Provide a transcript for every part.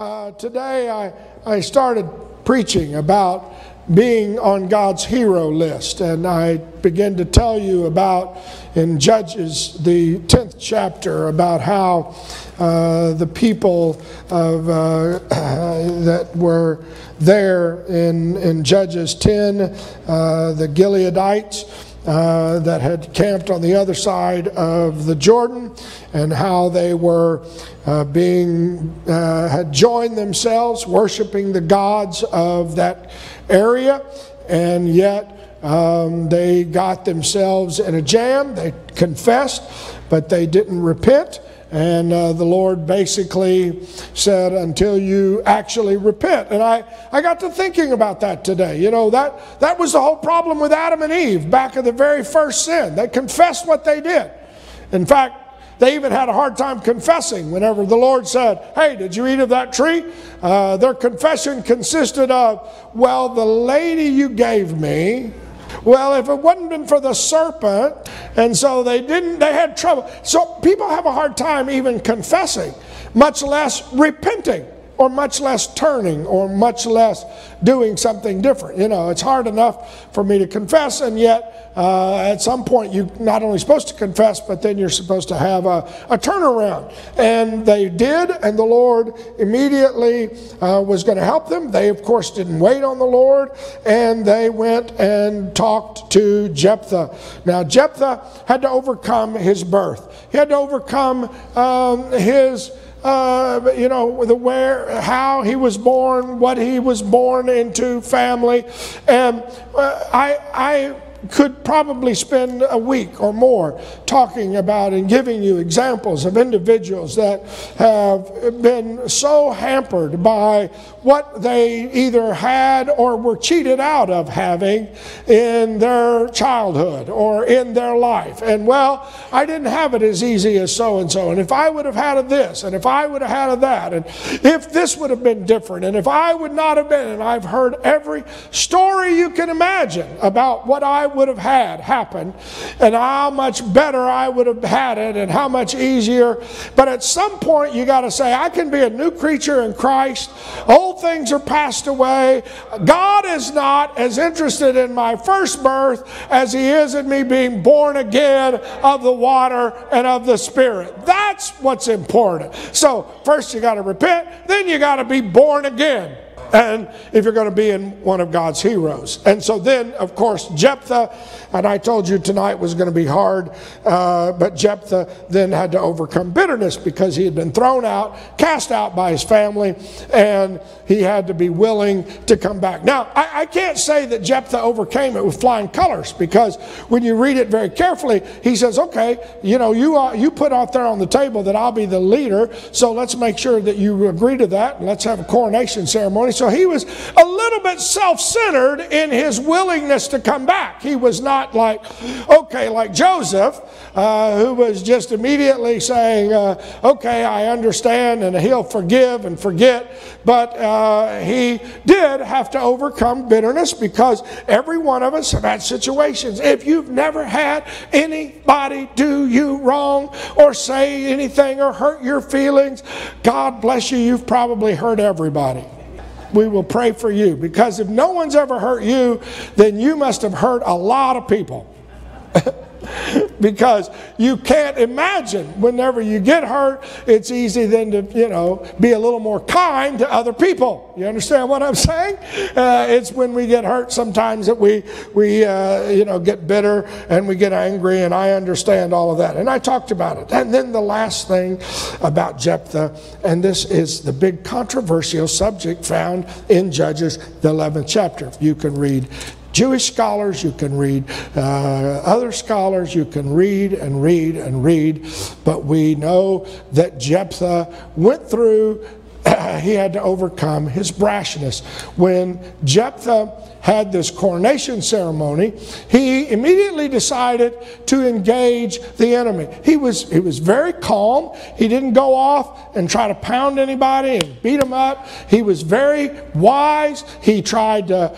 Uh, today I, I started preaching about being on God's hero list, and I began to tell you about in Judges, the 10th chapter, about how uh, the people of, uh, that were there in, in Judges 10, uh, the Gileadites uh, that had camped on the other side of the Jordan and how they were uh, being, uh, had joined themselves, worshiping the gods of that area, and yet um, they got themselves in a jam. They confessed, but they didn't repent. And uh, the Lord basically said, until you actually repent. And I, I got to thinking about that today. You know, that, that was the whole problem with Adam and Eve back in the very first sin. They confessed what they did. In fact, they even had a hard time confessing whenever the Lord said, Hey, did you eat of that tree? Uh, their confession consisted of, Well, the lady you gave me, well, if it wasn't been for the serpent, and so they didn't, they had trouble. So people have a hard time even confessing, much less repenting or much less turning or much less doing something different. You know, it's hard enough for me to confess, and yet uh, at some point you're not only supposed to confess, but then you're supposed to have a, a turnaround. And they did, and the Lord immediately uh, was going to help them. They, of course, didn't wait on the Lord, and they went and talked to Jephthah. Now, Jephthah had to overcome his birth, he had to overcome um, his uh, you know, the where, how he was born, what he was born into, family, and uh, I, I could probably spend a week or more talking about and giving you examples of individuals that have been so hampered by what they either had or were cheated out of having in their childhood or in their life. And well, I didn't have it as easy as so and so. And if I would have had this, and if I would have had that, and if this would have been different, and if I would not have been, and I've heard every story you can imagine about what I would have had happen and how much better I would have had it and how much easier. But at some point, you got to say, I can be a new creature in Christ. Oh, Old things are passed away. God is not as interested in my first birth as He is in me being born again of the water and of the Spirit. That's what's important. So, first you got to repent, then you got to be born again and if you're going to be in one of God's heroes. And so then, of course, Jephthah, and I told you tonight was going to be hard, uh, but Jephthah then had to overcome bitterness because he had been thrown out, cast out by his family, and he had to be willing to come back. Now, I, I can't say that Jephthah overcame it with flying colors because when you read it very carefully, he says, okay, you know, you, uh, you put out there on the table that I'll be the leader, so let's make sure that you agree to that, and let's have a coronation ceremony so he was a little bit self centered in his willingness to come back. He was not like, okay, like Joseph, uh, who was just immediately saying, uh, okay, I understand, and he'll forgive and forget. But uh, he did have to overcome bitterness because every one of us have had situations. If you've never had anybody do you wrong or say anything or hurt your feelings, God bless you, you've probably hurt everybody we will pray for you. Because if no one's ever hurt you, then you must have hurt a lot of people. because you can't imagine whenever you get hurt, it's easy then to, you know, be a little more kind to other people. You understand what I'm saying? Uh, it's when we get hurt sometimes that we, we uh, you know, get bitter and we get angry, and I understand all of that. And I talked about it. And then the last thing about Jephthah, and this is the big controversial subject found in Judges, the 11th chapter. You can read Jewish scholars, you can read uh, other scholars, you can read and read and read, but we know that Jephthah went through, he had to overcome his brashness. When Jephthah had this coronation ceremony, he immediately decided to engage the enemy. He was, he was very calm. He didn't go off and try to pound anybody and beat them up. He was very wise. He tried to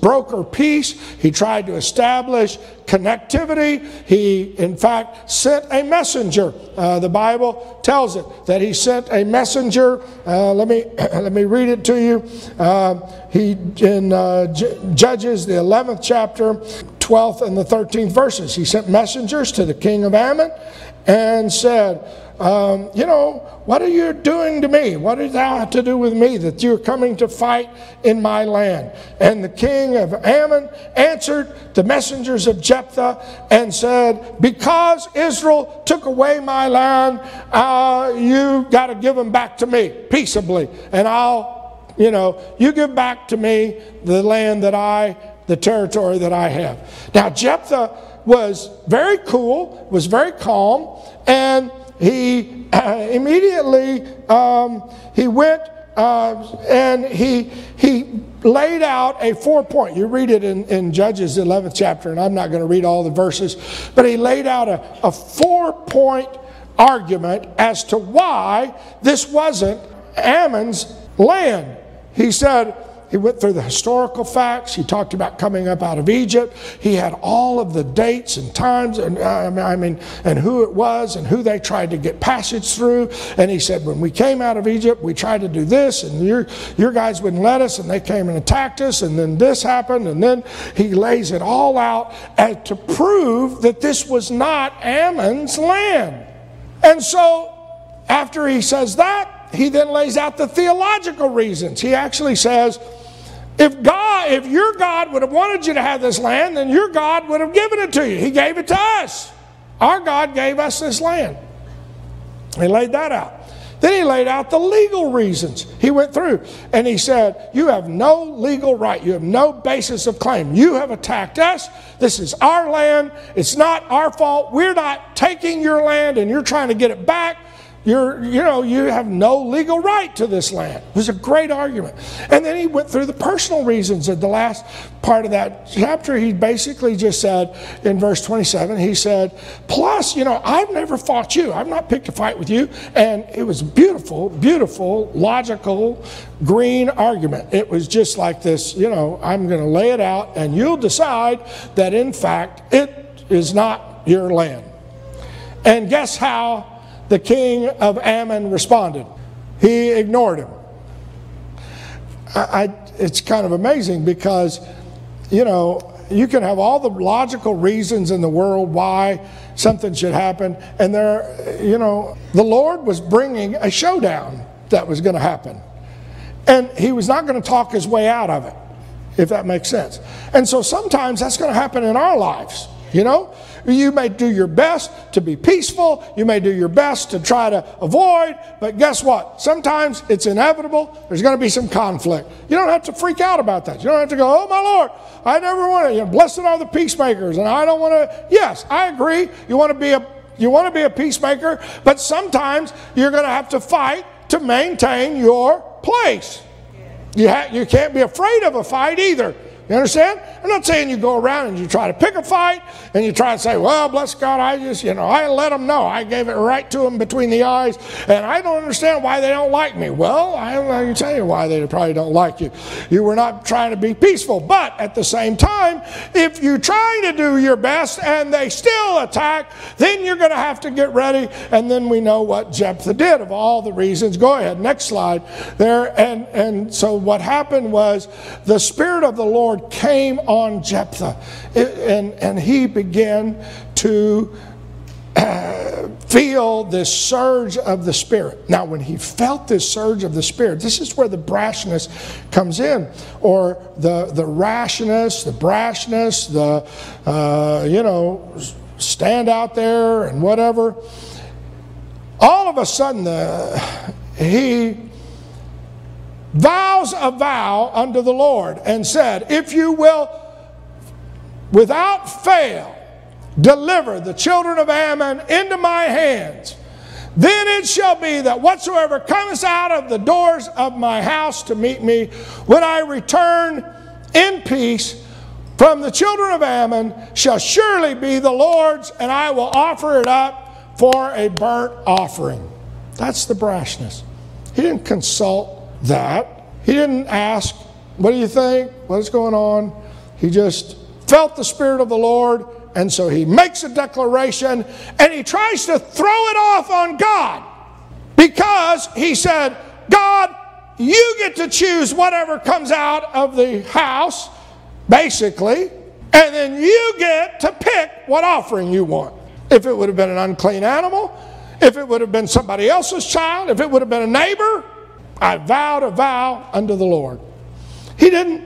broker peace. He tried to establish connectivity. He, in fact, sent a messenger. Uh, the Bible tells it that he sent a messenger. Uh, let me let me read it to you. Uh, he in Judges, the 11th chapter, 12th and the 13th verses. He sent messengers to the king of Ammon and said, um, You know, what are you doing to me? What does that have to do with me that you're coming to fight in my land? And the king of Ammon answered the messengers of Jephthah and said, Because Israel took away my land, uh, you got to give them back to me peaceably, and I'll you know, you give back to me the land that I the territory that I have. Now, Jephthah was very cool, was very calm, and he uh, immediately um, he went uh, and he he laid out a four point. You read it in, in Judges 11th chapter, and I'm not going to read all the verses, but he laid out a, a four point argument as to why this wasn't Ammon's land. He said, he went through the historical facts. He talked about coming up out of Egypt. He had all of the dates and times and uh, I mean and who it was and who they tried to get passage through. And he said, when we came out of Egypt, we tried to do this, and your your guys wouldn't let us, and they came and attacked us, and then this happened, and then he lays it all out and to prove that this was not Ammon's land. And so after he says that, he then lays out the theological reasons. He actually says, if God, if your God would have wanted you to have this land, then your God would have given it to you. He gave it to us. Our God gave us this land. He laid that out. Then he laid out the legal reasons. He went through and he said, You have no legal right. You have no basis of claim. You have attacked us. This is our land. It's not our fault. We're not taking your land and you're trying to get it back. You're, you know, you have no legal right to this land. It was a great argument. And then he went through the personal reasons at the last part of that chapter. He basically just said in verse 27, he said, Plus, you know, I've never fought you. I've not picked a fight with you. And it was beautiful, beautiful, logical, green argument. It was just like this, you know, I'm going to lay it out and you'll decide that in fact it is not your land. And guess how the king of Ammon responded. He ignored him. I, it's kind of amazing because, you know, you can have all the logical reasons in the world why something should happen, and there, you know, the Lord was bringing a showdown that was going to happen. And he was not going to talk his way out of it, if that makes sense. And so sometimes that's going to happen in our lives, you know? You may do your best to be peaceful. You may do your best to try to avoid. But guess what? Sometimes it's inevitable. There's going to be some conflict. You don't have to freak out about that. You don't have to go, oh, my Lord, I never want to. You know, blessed are the peacemakers. And I don't want to. Yes, I agree. You want to be a you want to be a peacemaker, but sometimes you're going to have to fight to maintain your place. You, ha- you can't be afraid of a fight either. You understand? I'm not saying you go around and you try to pick a fight and you try to say, well, bless God, I just, you know, I let them know. I gave it right to them between the eyes and I don't understand why they don't like me. Well, I, can tell you why they probably don't like you. You were not trying to be peaceful. But at the same time, if you try to do your best and they still attack, then you're going to have to get ready. And then we know what Jephthah did of all the reasons. Go ahead, next slide there. And, and so what happened was the Spirit of the Lord Came on Jephthah, and, and he began to uh, feel this surge of the Spirit. Now, when he felt this surge of the Spirit, this is where the brashness comes in, or the, the rashness, the brashness, the, uh, you know, stand out there and whatever. All of a sudden, the, he vows a vow unto the Lord and said, If you will, without fail, deliver the children of Ammon into my hands, then it shall be that whatsoever cometh out of the doors of my house to meet me, when I return in peace from the children of Ammon, shall surely be the Lord's, and I will offer it up for a burnt offering. That's the brashness. He didn't consult that. He didn't ask, What do you think? What's going on? He just felt the Spirit of the Lord And so he makes a declaration and he tries to throw it off on God because he said, God, you get to choose whatever comes out of the house, basically, and then you get to pick what offering you want. If it would have been an unclean animal, if it would have been somebody else's child, if it would have been a neighbor, I vowed a vow unto the Lord. He didn't.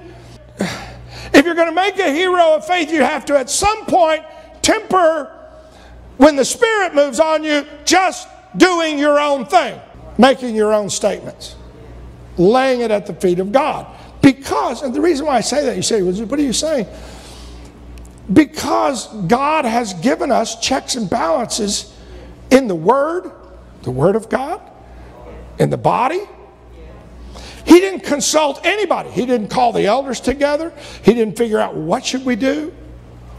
If you're going to make a hero of faith, you have to at some point temper when the Spirit moves on you, just doing your own thing, making your own statements, laying it at the feet of God. Because, and the reason why I say that, you say, what are you saying? Because God has given us checks and balances in the Word, the Word of God, in the body. He didn't consult anybody. He didn't call the elders together. He didn't figure out what should we do?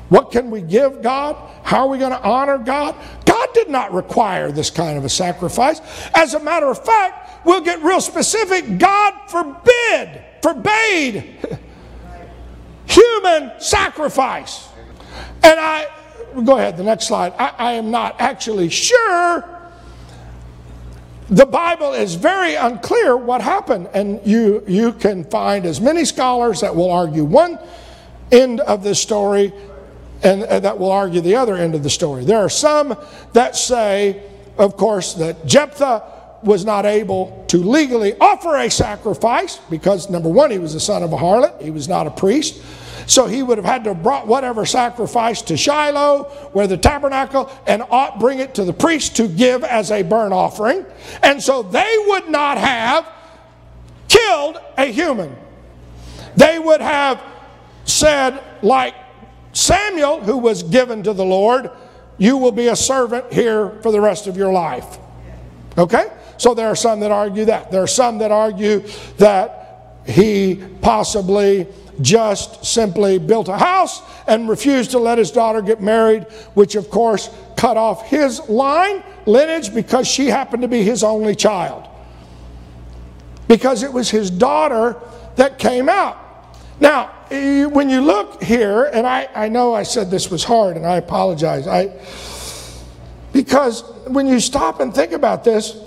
What can we give God? How are we going to honor God? God did not require this kind of a sacrifice. As a matter of fact, we'll get real specific. God forbid, forbade human sacrifice. And I, go ahead, the next slide. I, I am not actually sure. The Bible is very unclear what happened, and you, you can find as many scholars that will argue one end of this story and uh, that will argue the other end of the story. There are some that say, of course, that Jephthah was not able to legally offer a sacrifice because, number one, he was the son of a harlot, he was not a priest. So he would have had to have brought whatever sacrifice to Shiloh, where the tabernacle, and ought bring it to the priest to give as a burnt offering. And so they would not have killed a human. They would have said, like Samuel, who was given to the Lord, you will be a servant here for the rest of your life. Okay? So there are some that argue that. There are some that argue that he possibly just simply built a house and refused to let his daughter get married, which of course cut off his line, lineage, because she happened to be his only child. Because it was his daughter that came out. Now, eh, when you look here, and I, I know I said this was hard, and I apologize. I, because when you stop and think about this,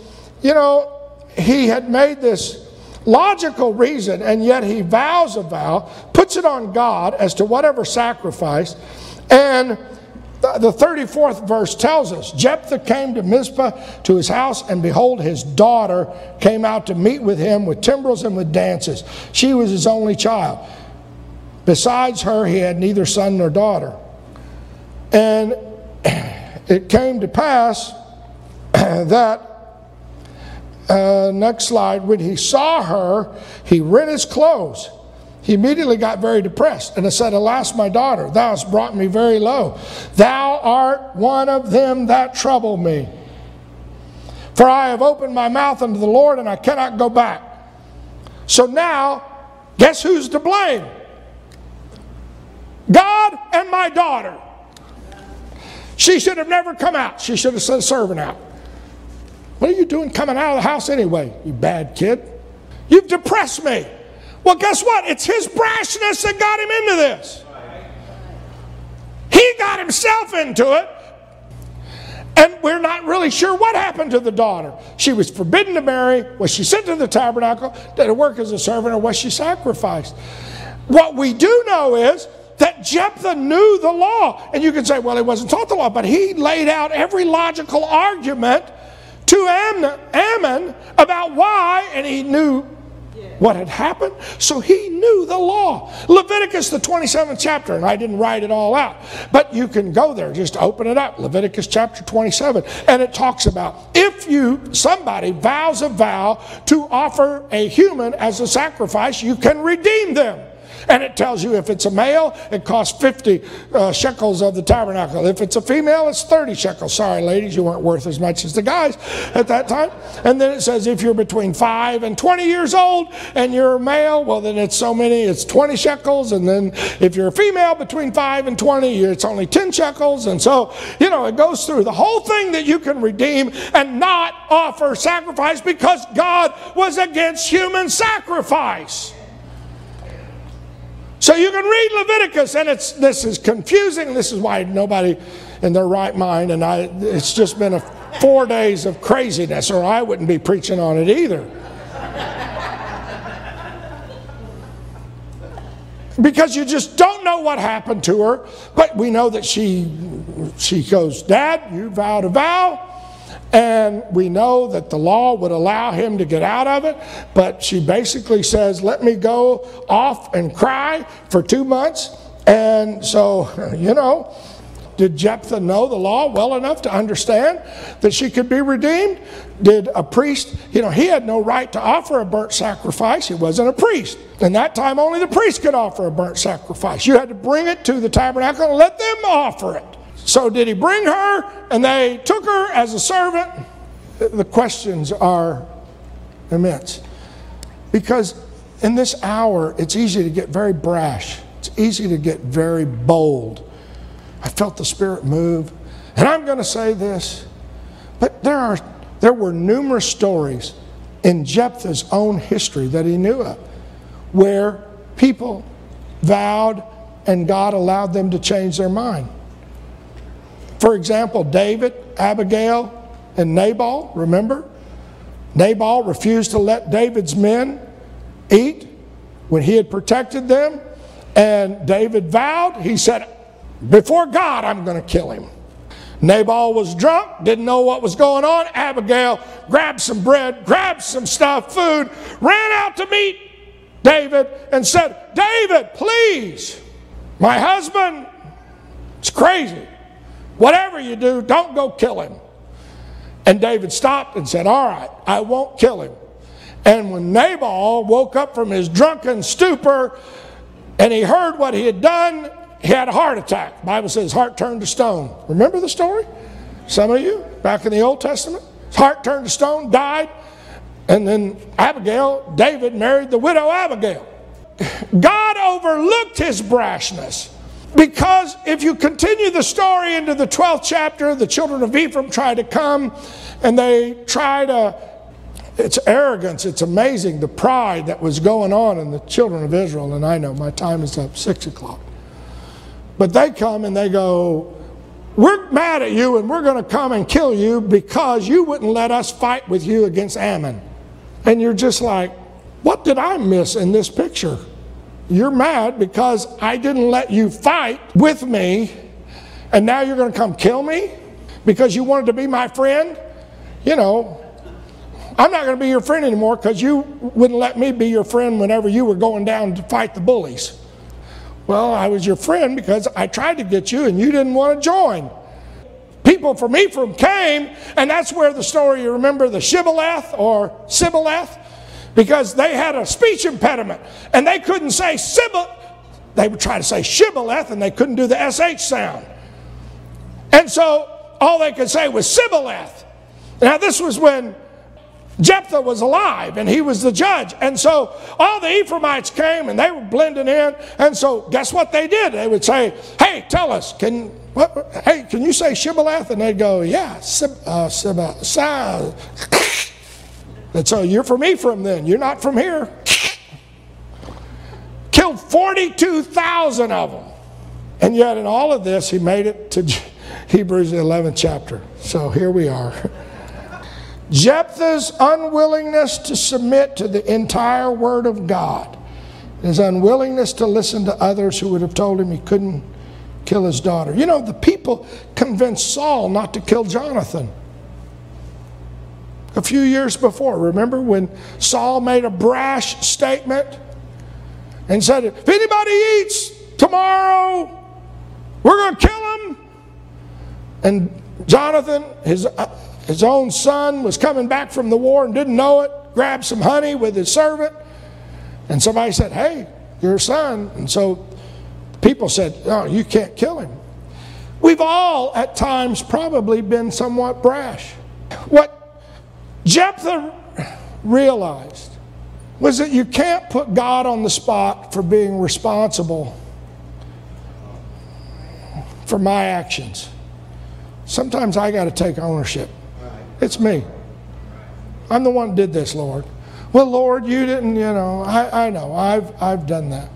you know, he had made this logical reason, and yet he vows a vow, puts it on God as to whatever sacrifice. And the 34th verse tells us Jephthah came to Mizpah to his house, and behold, his daughter came out to meet with him with timbrels and with dances. She was his only child. Besides her, he had neither son nor daughter. And it came to pass that uh, next slide. When he saw her, he rent his clothes. He immediately got very depressed and said, Alas, my daughter, thou hast brought me very low. Thou art one of them that trouble me. For I have opened my mouth unto the Lord and I cannot go back. So now, guess who's to blame? God and my daughter. She should have never come out. She should have sent a servant out. What are you doing coming out of the house anyway, you bad kid? You've depressed me. Well, guess what? It's his brashness that got him into this. He got himself into it. And we're not really sure what happened to the daughter. She was forbidden to marry. Was she sent to the tabernacle? Did it work as a servant or was she sacrificed? What we do know is that Jephthah knew the law. And you can say, well, he wasn't taught the law, but he laid out every logical argument to Ammon about why, and he knew what had happened. So he knew the law. Leviticus, the 27th chapter, and I didn't write it all out, but you can go there, just open it up. Leviticus chapter 27. And it talks about if you, somebody vows a vow to offer a human as a sacrifice, you can redeem them. And it tells you if it's a male, it costs 50 uh, shekels of the tabernacle. If it's a female, it's 30 shekels. Sorry, ladies, you weren't worth as much as the guys at that time. And then it says if you're between 5 and 20 years old and you're a male, well, then it's so many, it's 20 shekels. And then if you're a female between 5 and 20, it's only 10 shekels. And so, you know, it goes through the whole thing that you can redeem and not offer sacrifice because God was against human sacrifice. So you can read Leviticus, and it's this is confusing. This is why nobody in their right mind, and I, it's just been a four days of craziness, or I wouldn't be preaching on it either. because you just don't know what happened to her. But we know that she she goes, Dad, you vowed a vow. And we know that the law would allow him to get out of it, but she basically says, Let me go off and cry for two months. And so, you know, did Jephthah know the law well enough to understand that she could be redeemed? Did a priest, you know, he had no right to offer a burnt sacrifice. He wasn't a priest. In that time, only the priest could offer a burnt sacrifice. You had to bring it to the tabernacle and let them offer it. So, did he bring her and they took her as a servant? The questions are immense. Because in this hour, it's easy to get very brash, it's easy to get very bold. I felt the Spirit move. And I'm going to say this, but there, are, there were numerous stories in Jephthah's own history that he knew of where people vowed and God allowed them to change their mind. For example, David, Abigail, and Nabal, remember? Nabal refused to let David's men eat when he had protected them. And David vowed, he said, before God, I'm going to kill him. Nabal was drunk, didn't know what was going on. Abigail grabbed some bread, grabbed some stuff, food, ran out to meet David and said, David, please, my husband is crazy. Whatever you do, don't go kill him. And David stopped and said, All right, I won't kill him. And when Nabal woke up from his drunken stupor and he heard what he had done, he had a heart attack. The Bible says heart turned to stone. Remember the story? Some of you, back in the Old Testament? His heart turned to stone, died, and then Abigail, David married the widow Abigail. God overlooked his brashness. Because if you continue the story into the 12th chapter, the children of Ephraim try to come and they try to, it's arrogance, it's amazing the pride that was going on in the children of Israel. And I know my time is up, six o'clock. But they come and they go, We're mad at you and we're going to come and kill you because you wouldn't let us fight with you against Ammon. And you're just like, What did I miss in this picture? You're mad because I didn't let you fight with me, and now you're going to come kill me because you wanted to be my friend? You know, I'm not going to be your friend anymore because you wouldn't let me be your friend whenever you were going down to fight the bullies. Well, I was your friend because I tried to get you and you didn't want to join. People from Ephraim came, and that's where the story, you remember the Shibboleth or Sibboleth? Because they had a speech impediment and they couldn't say Sibboleth. They would try to say Shibboleth and they couldn't do the SH sound. And so all they could say was Sibboleth. Now, this was when Jephthah was alive and he was the judge. And so all the Ephraimites came and they were blending in. And so guess what they did? They would say, Hey, tell us, can what, hey, can you say Shibboleth? And they'd go, Yeah, Sib, uh, Sib, uh, And so you're from Ephraim then. You're not from here. Killed 42,000 of them. And yet in all of this, he made it to Hebrews 11th chapter. So here we are. Jephthah's unwillingness to submit to the entire Word of God, his unwillingness to listen to others who would have told him he couldn't kill his daughter. You know, the people convinced Saul not to kill Jonathan. A few years before, remember when Saul made a brash statement and said, If anybody eats tomorrow, we're going to kill him. And Jonathan, his uh, his own son was coming back from the war and didn't know it, grabbed some honey with his servant, and somebody said, Hey, your son. And so people said, No, you can't kill him. We've all at times probably been somewhat brash. What Jephthah realized was that you can't put God on the spot for being responsible for my actions. Sometimes I got to take ownership. It's me. I'm the one who did this, Lord. Well, Lord, you didn't, you know, I, I know, I've, I've done that.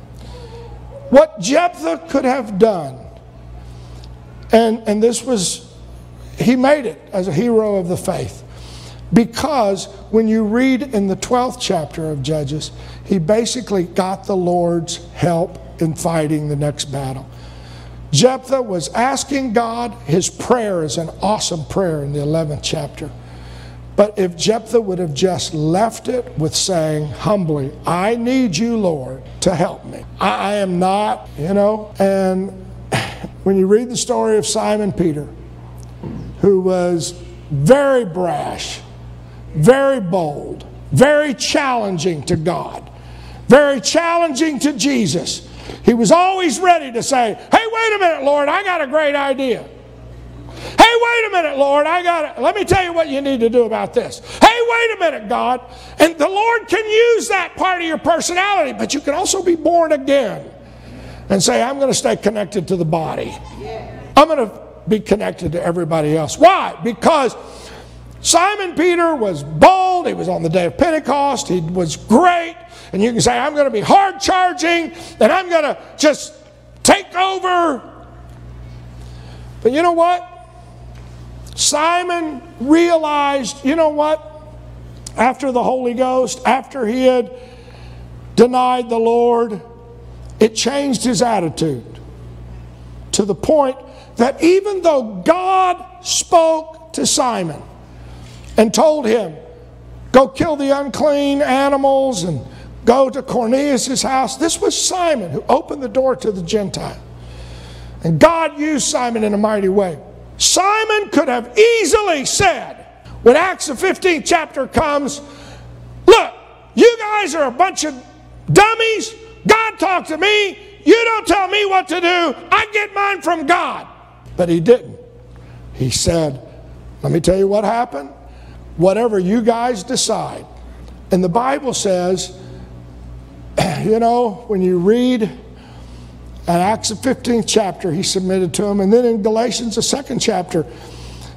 What Jephthah could have done, and, and this was, he made it as a hero of the faith. Because when you read in the 12th chapter of Judges, he basically got the Lord's help in fighting the next battle. Jephthah was asking God, his prayer is an awesome prayer in the 11th chapter. But if Jephthah would have just left it with saying humbly, I need you, Lord, to help me. I, I am not, you know. And when you read the story of Simon Peter, who was very brash, very bold, very challenging to God, very challenging to Jesus, he was always ready to say, Hey, wait a minute, Lord, I got a great idea. Hey, wait a minute, Lord, I got it. Let me tell you what you need to do about this. Hey, wait a minute, God. And the Lord can use that part of your personality, but you can also be born again and say, I'm going to stay connected to the body. I'm going to be connected to everybody else. Why? Because Simon Peter was bold. He was on the day of Pentecost. He was great. And you can say, I'm going to be hard charging and I'm going to just take over. But you know what? Simon realized, you know what? After the Holy Ghost, after he had denied the Lord, it changed his attitude to the point that even though God spoke to Simon and told him, go kill the unclean animals and go to Cornelius' house, this was Simon who opened the door to the Gentile. And God used Simon in a mighty way. Simon could have easily said, when Acts the 15th chapter comes, Look, you guys are a bunch of dummies. God talked to me. You don't tell me what to do. I get mine from God. But he didn't. He said, Let me tell you what happened. Whatever you guys decide. And the Bible says, you know, when you read in Acts the 15th chapter, he submitted to him. And then in Galatians, the second chapter,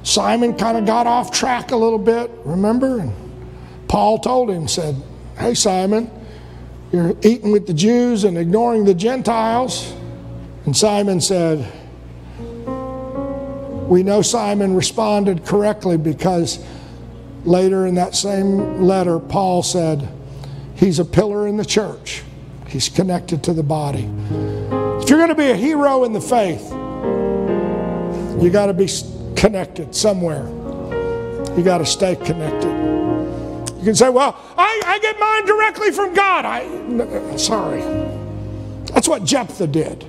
Simon kind of got off track a little bit, remember? And Paul told him, said, Hey, Simon, you're eating with the Jews and ignoring the Gentiles. And Simon said, We know Simon responded correctly because later in that same letter, Paul said, He's a pillar in the church, he's connected to the body. If you're going to be a hero in the faith, you got to be connected somewhere. You got to stay connected. You can say, well, I, I get mine directly from God. I, no, sorry. That's what Jephthah did.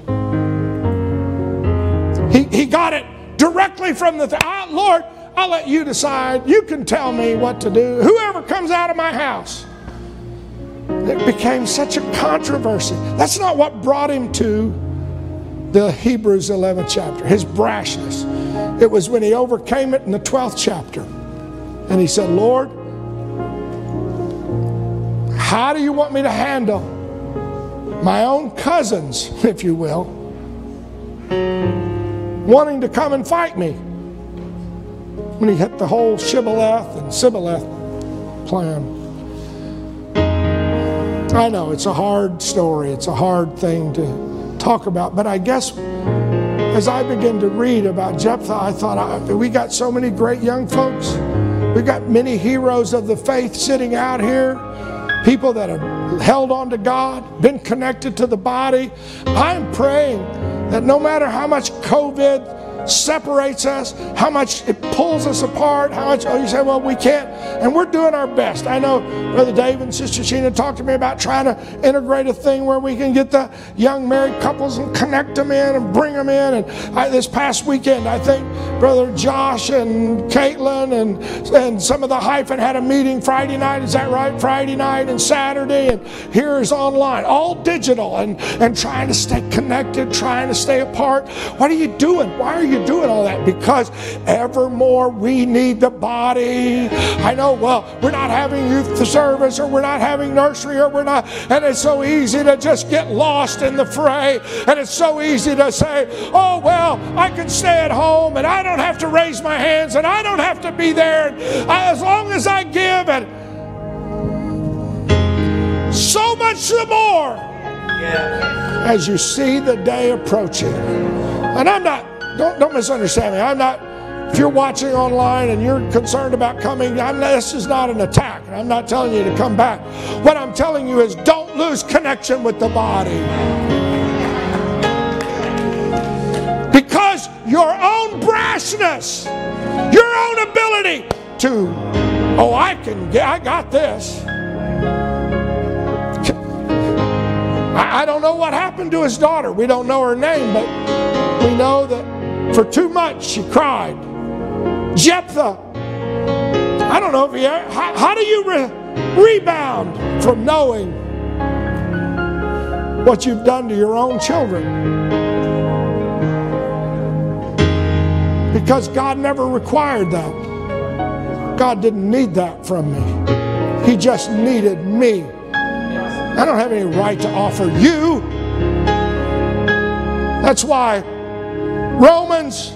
He, he got it directly from the th- ah, Lord, I'll let you decide. You can tell me what to do. Whoever comes out of my house. It became such a controversy. That's not what brought him to the Hebrews 11th chapter, his brashness. It was when he overcame it in the 12th chapter. And he said, Lord, how do you want me to handle my own cousins, if you will, wanting to come and fight me? When he hit the whole Shibboleth and Sibboleth plan. I know it's a hard story, it's a hard thing to talk about. But I guess as I began to read about Jephthah, I thought, we got so many great young folks. We've got many heroes of the faith sitting out here, people that have held on to God, been connected to the body. I'm praying that no matter how much COVID separates us, how much it pulls us apart, how much, oh, you say, well, we can't. And we're doing our best. I know Brother Dave and Sister Sheena talked to me about trying to integrate a thing where we can get the young married couples and connect them in and bring them in. And I, this past weekend, I think Brother Josh and Caitlin and, and some of the hyphen had a meeting Friday night. Is that right? Friday night and Saturday. And here is online, all digital and, and trying to stay connected, trying to stay apart. What are you doing? Why are you doing all that? Because evermore we need the body. I know, well, we're not having youth service or we're not having nursery or we're not, and it's so easy to just get lost in the fray. And it's so easy to say, oh, well, I can stay at home and I don't have to raise my hands and I don't have to be there. As long as I give and so much the more as you see the day approaching. And I'm not, don't, don't misunderstand me. I'm not, if you're watching online and you're concerned about coming, I'm, this is not an attack. I'm not telling you to come back. What I'm telling you is don't lose connection with the body. Because your own brashness, your own ability to, oh, I can get, I got this. I, I don't know what happened to his daughter. We don't know her name, but we know that for two months she cried. Jephthah, I don't know if he, how, how do you re- rebound from knowing what you've done to your own children? Because God never required that. God didn't need that from me. He just needed me. I don't have any right to offer you. That's why Romans,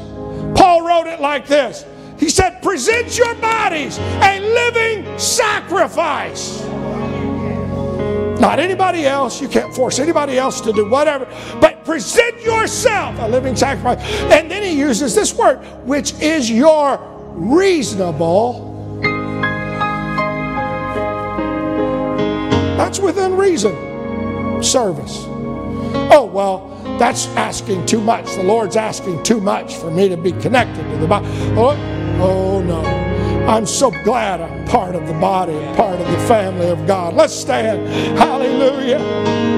Paul wrote it like this. He said, Present your bodies a living sacrifice. Not anybody else. You can't force anybody else to do whatever. But present yourself a living sacrifice. And then he uses this word, which is your reasonable That's within reason. Service. Oh, well, that's asking too much. The Lord's asking too much for me to be connected to the body. Oh, oh no. I'm so glad I'm part of the body part of the family of God. Let's stand. Hallelujah.